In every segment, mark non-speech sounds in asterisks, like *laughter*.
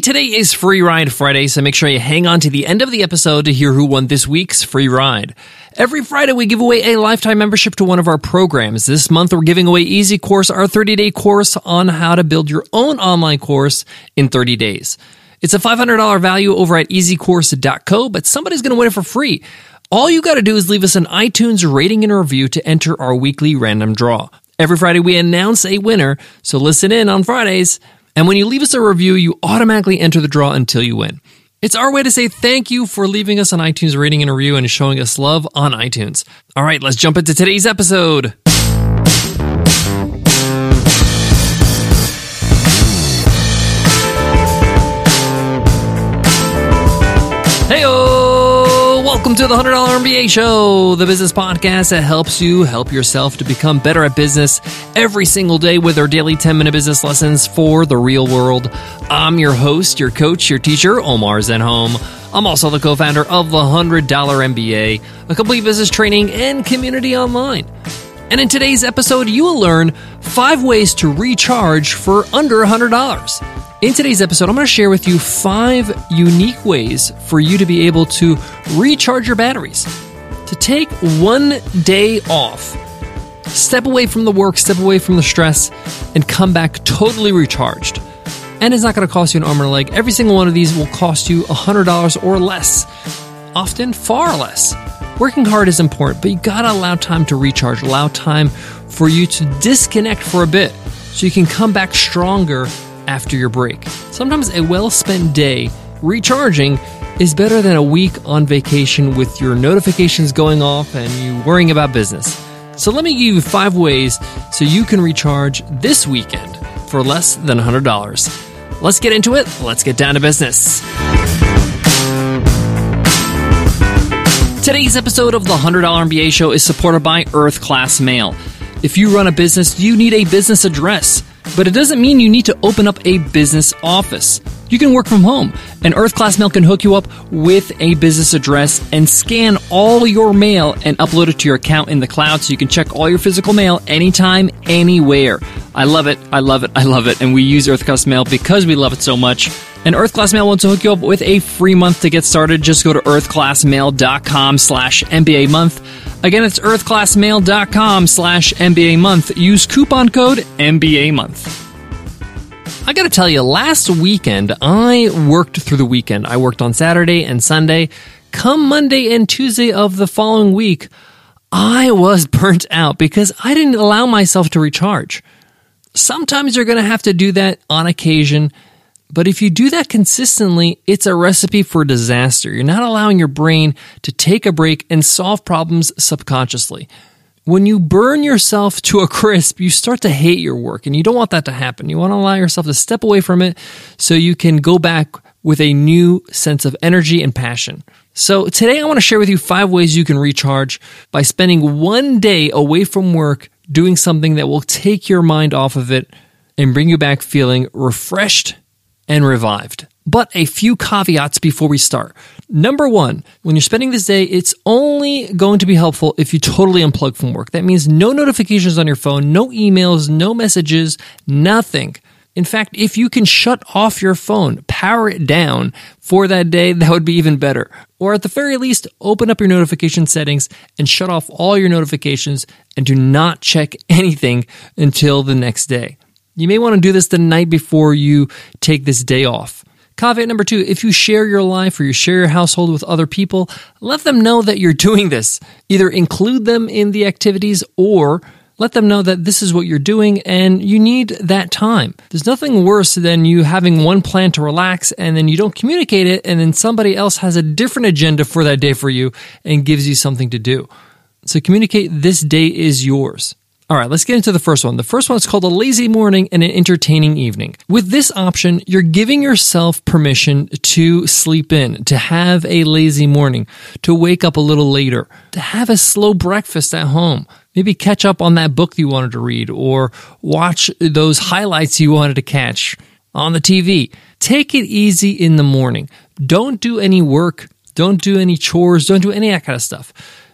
Today is Free Ride Friday, so make sure you hang on to the end of the episode to hear who won this week's free ride. Every Friday, we give away a lifetime membership to one of our programs. This month, we're giving away Easy Course, our 30 day course on how to build your own online course in 30 days. It's a $500 value over at easycourse.co, but somebody's going to win it for free. All you got to do is leave us an iTunes rating and review to enter our weekly random draw. Every Friday, we announce a winner, so listen in on Fridays. And when you leave us a review, you automatically enter the draw until you win. It's our way to say thank you for leaving us an iTunes rating and review and showing us love on iTunes. All right, let's jump into today's episode. Heyo! Welcome to the $100 MBA Show, the business podcast that helps you help yourself to become better at business every single day with our daily 10 minute business lessons for the real world. I'm your host, your coach, your teacher, Omar Zenhom. I'm also the co founder of the $100 MBA, a complete business training and community online. And in today's episode, you will learn five ways to recharge for under $100. In today's episode, I'm going to share with you five unique ways for you to be able to recharge your batteries. To take one day off, step away from the work, step away from the stress, and come back totally recharged. And it's not going to cost you an arm and a leg. Every single one of these will cost you $100 or less, often far less. Working hard is important, but you got to allow time to recharge, allow time for you to disconnect for a bit so you can come back stronger after your break. Sometimes a well spent day recharging is better than a week on vacation with your notifications going off and you worrying about business. So let me give you five ways so you can recharge this weekend for less than $100. Let's get into it. Let's get down to business. Today's episode of the $100 MBA show is supported by Earth Class Mail. If you run a business, you need a business address but it doesn't mean you need to open up a business office. You can work from home, and Earth Class Mail can hook you up with a business address and scan all your mail and upload it to your account in the cloud so you can check all your physical mail anytime, anywhere. I love it, I love it, I love it, and we use Earth Class Mail because we love it so much. And Earth Class Mail wants to hook you up with a free month to get started. Just go to earthclassmail.com slash MBA month. Again, it's earthclassmail.com slash MBA month. Use coupon code MBA month. I gotta tell you, last weekend, I worked through the weekend. I worked on Saturday and Sunday. Come Monday and Tuesday of the following week, I was *laughs* burnt out because I didn't allow myself to recharge. Sometimes you're gonna have to do that on occasion but if you do that consistently, it's a recipe for disaster. You're not allowing your brain to take a break and solve problems subconsciously. When you burn yourself to a crisp, you start to hate your work, and you don't want that to happen. You want to allow yourself to step away from it so you can go back with a new sense of energy and passion. So, today I want to share with you five ways you can recharge by spending one day away from work doing something that will take your mind off of it and bring you back feeling refreshed and revived. But a few caveats before we start. Number one, when you're spending this day, it's only going to be helpful if you totally unplug from work. That means no notifications on your phone, no emails, no messages, nothing. In fact, if you can shut off your phone, power it down for that day, that would be even better. Or at the very least, open up your notification settings and shut off all your notifications and do not check *laughs* anything until the next day. You may want to do this the night before you take this day off. Caveat number two if you share your life or you share your household with other people, let them know that you're doing this. Either include them in the activities or let them know that this is what you're doing and you need that time. There's nothing worse than you having one plan to relax and then you don't communicate it and then somebody else has a different agenda for that day for you and gives you something to do. So communicate this day is yours. All right, let's get into the first one. The first one is called a lazy morning and an entertaining evening. With this option, you're giving yourself permission to sleep in, to have a lazy morning, to wake up a little later, to have a slow breakfast at home. Maybe catch up on that book you wanted to read or watch those highlights you wanted to catch on the TV. Take it easy in the morning. Don't do any work. Don't do any chores. Don't do any of that kind of stuff.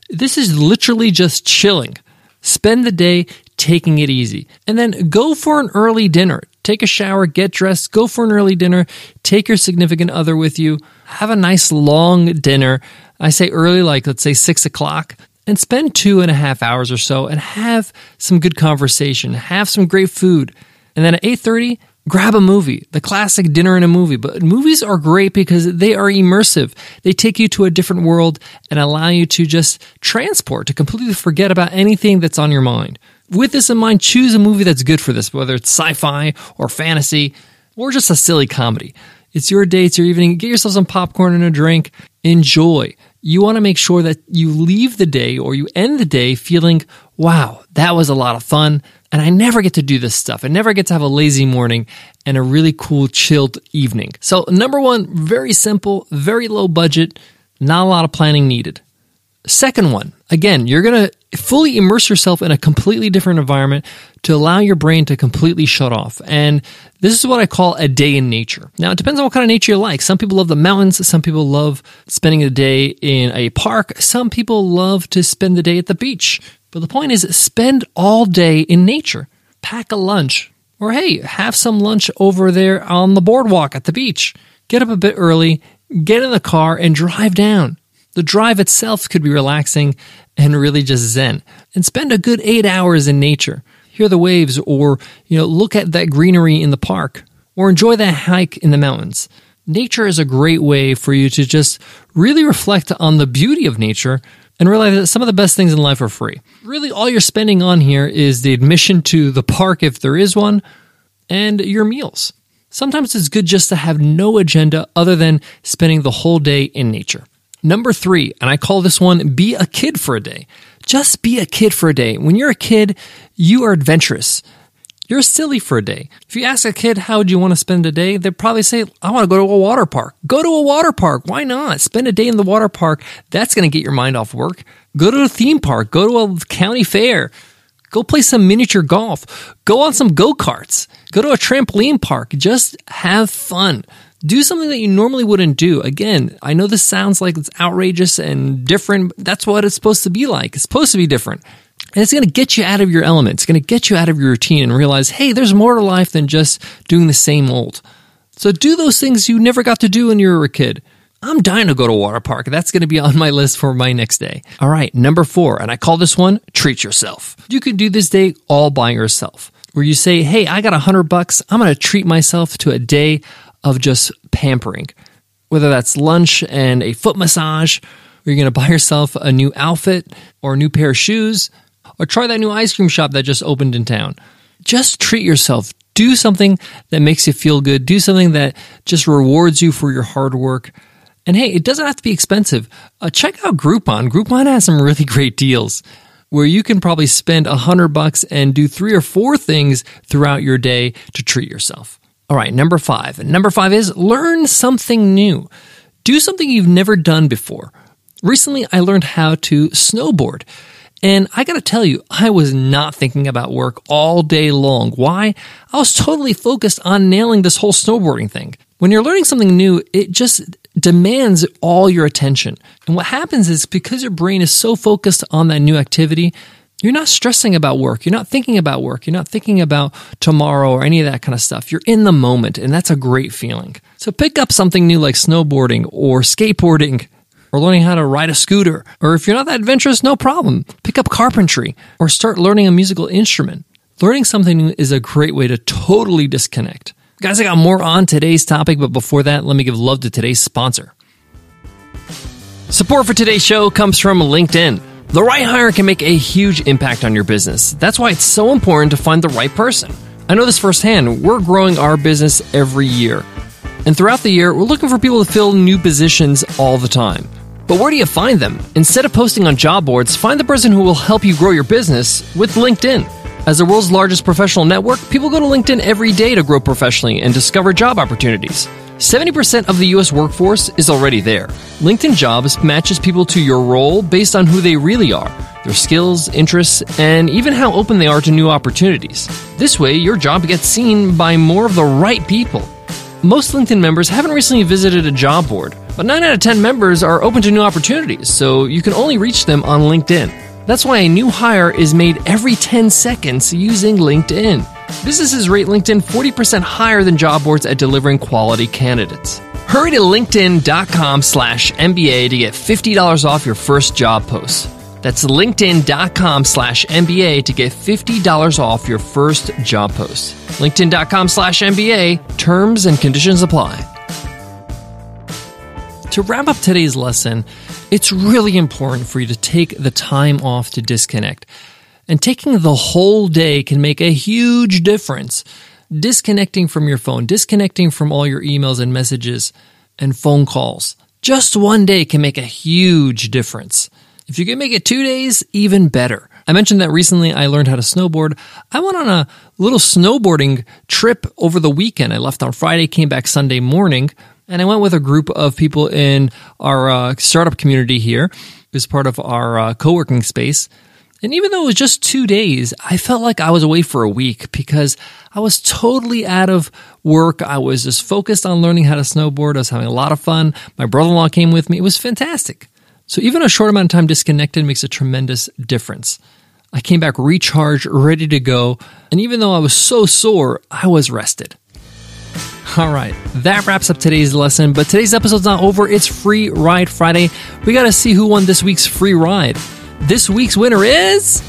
This is literally just chilling. Spend the day taking it easy and then go for an early dinner. Take a shower, get dressed, go for an early dinner, take your significant other with you, have a nice long dinner. I say early, like let's say six o'clock, and spend two and a half hours or so and have some good conversation, have some great food. And then at 8:30, grab a movie, the classic dinner and a movie. But movies are great because they are immersive. They take you to a different world and allow you to just transport, to completely forget about anything that's on your mind. With this in mind, choose a movie that's good for this, whether it's sci fi or fantasy or just a silly comedy. It's your day, it's your evening. Get yourself some popcorn and a drink. Enjoy. You want to make sure that you leave the day or you end the day feeling, wow, that was a lot of fun. And I never get to do this stuff. I never get to have a lazy morning and a really cool, chilled evening. So, number one, very simple, very low budget, not a lot of planning needed. Second one, again, you're going to fully immerse yourself in a completely different environment to allow your brain to completely shut off. And this is what I call a day in nature. Now, it depends on what kind of nature you like. Some people love the mountains. Some people love spending a day in a park. Some people love to spend the day at the beach. But the point is, spend all day in nature. Pack a lunch. Or hey, have some lunch over there on the boardwalk at the beach. Get up a bit early, get in the car, and drive down. The drive itself could be relaxing and really just zen. And spend a good eight hours in nature. Hear the waves or, you know, look at that greenery in the park or enjoy that hike in the mountains. Nature is a great way for you to just really reflect on the beauty of nature and realize that some of the best things in life are free. Really, all you're spending on here is the admission to the park if there is one and your meals. Sometimes it's good just to have no agenda other than spending the whole day in nature. Number three, and I call this one be a kid for a day. Just be a kid for a day. When you're a kid, you are adventurous. You're silly for a day. If you ask a kid how would you want to spend a day, they'd probably say, I want to go to a water park. Go to a water park. Why not? Spend a day in the water park. That's going to get your mind off work. Go to a theme park. Go to a county fair. Go play some miniature golf. Go on some go karts. Go to a trampoline park. Just have fun do something that you normally wouldn't do. Again, I know this sounds like it's outrageous and different. That's what it's supposed to be like. It's supposed to be different. And it's going to get you out of your element. It's going to get you out of your routine and realize, hey, there's more to life than just doing the same old. So do those things you never got to do when you were a kid. I'm dying to go to water park. That's going to be on my list for my next day. All right, number four, and I call this one treat yourself. You could do this day all by yourself, where you say, hey, I got a hundred bucks. I'm going to treat myself to a day of just pampering, whether that's lunch and a foot massage, or you're going to buy yourself a new outfit or a new pair of shoes, or try that new ice cream shop that just opened in town. Just treat yourself. Do something that makes you feel good. Do something that just rewards you for your hard work. And hey, it doesn't have to be expensive. Uh, check out Groupon. Groupon has some really *laughs* great deals where you can probably spend a hundred bucks and do three or four things throughout your day to treat yourself. All right, number five. Number five is learn something new. Do something you've never done before. Recently, I learned how to snowboard. And I gotta tell you, I was not thinking about work all day long. Why? I was totally focused on nailing this whole snowboarding thing. When you're learning something new, it just demands all your attention. And what happens is because your brain is so focused on that new activity, you're not stressing about work. You're not thinking about work. You're not thinking about tomorrow or any of that kind of stuff. You're in the moment, and that's a great feeling. So pick up something new like snowboarding or skateboarding or learning how to ride a scooter. Or if you're not that adventurous, no problem. Pick up carpentry or start learning a musical instrument. Learning something new is a great way to totally disconnect. Guys, I got more on today's topic, but before that, let me give love to today's sponsor. Support for today's show comes from LinkedIn. The right hire can make a huge impact on your business. That's why it's so important to find the right person. I know this firsthand. We're growing our business every year. And throughout the year, we're looking for people to fill new positions all the time. But where do you find them? Instead of posting on job boards, find the person who will help you grow your business with LinkedIn. As the world's largest professional network, people go to LinkedIn every day to grow professionally and discover job opportunities. 70% of the US workforce is already there. LinkedIn Jobs matches people to your role based on who they really are, their skills, interests, and even how open they are to new opportunities. This way, your job gets seen by more of the right people. Most LinkedIn members haven't recently visited a job board, but 9 out of 10 members are open to new opportunities, so you can only reach them on LinkedIn. That's why a new hire is made every 10 seconds using LinkedIn. Businesses rate LinkedIn 40% higher than job boards at delivering quality candidates. Hurry to linkedin.com slash MBA to get $50 off your first job post. That's linkedin.com slash MBA to get $50 off your first job post. LinkedIn.com slash MBA. Terms and conditions apply. To wrap up today's lesson, it's really important for you to take the time off to disconnect. And taking the whole day can make a huge difference. Disconnecting from your phone, disconnecting from all your emails and messages and phone calls. Just one day can make a huge difference. If you can make it two days, even better. I mentioned that recently I learned how to snowboard. I went on a little snowboarding trip over the weekend. I left on Friday, came back Sunday morning, and I went with a group of people in our uh, startup community here. Was part of our uh, co working space. And even though it was just two days, I felt like I was away for a week because I was totally out of work. I was just focused on learning how to snowboard. I was having a lot of fun. My brother in law came with me. It was fantastic. So even a short amount of time disconnected makes a tremendous difference. I came back recharged, ready to go. And even though I was so sore, I was rested. All right, that wraps up today's lesson. But today's episode's not over. It's Free Ride Friday. We got to see who won this week's free ride. This week's winner is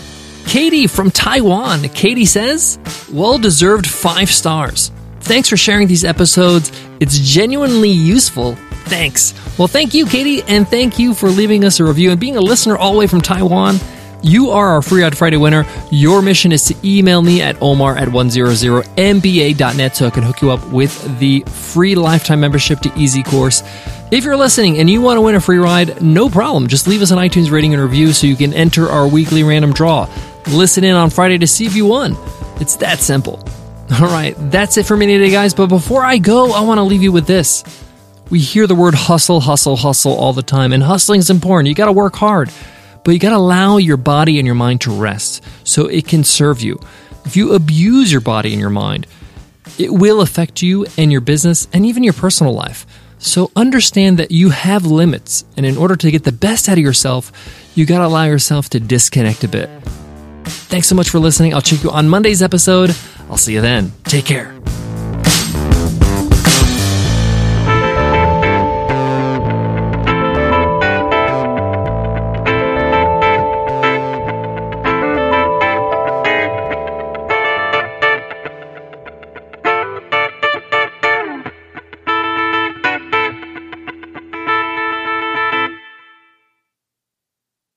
Katie from Taiwan. Katie says, Well deserved five stars. Thanks for sharing these episodes. It's genuinely useful. Thanks. Well, thank you, Katie, and thank you for leaving us a review and being a listener all the way from Taiwan. You are our Free Ride Friday winner. Your mission is to email me at omar at 100mba.net so I can hook you up with the free lifetime membership to Easy Course. If you're listening and you want to win a free ride, no problem. Just leave us an iTunes rating and review so you can enter our weekly random draw. Listen in on Friday to see if you won. It's that simple. All right, that's it for me today, guys. But before I go, I want to leave you with this. We hear the word hustle, hustle, hustle all the time, and hustling is important. You got to work hard. But you got to allow your body and your mind to rest so it can serve you. If you abuse your body and your mind, it will affect you and your business and even your personal life. So understand that you have limits, and in order to get the best out of yourself, you got to allow yourself to disconnect a bit. Thanks so much for listening. I'll check you on Monday's episode. I'll see you then. Take care.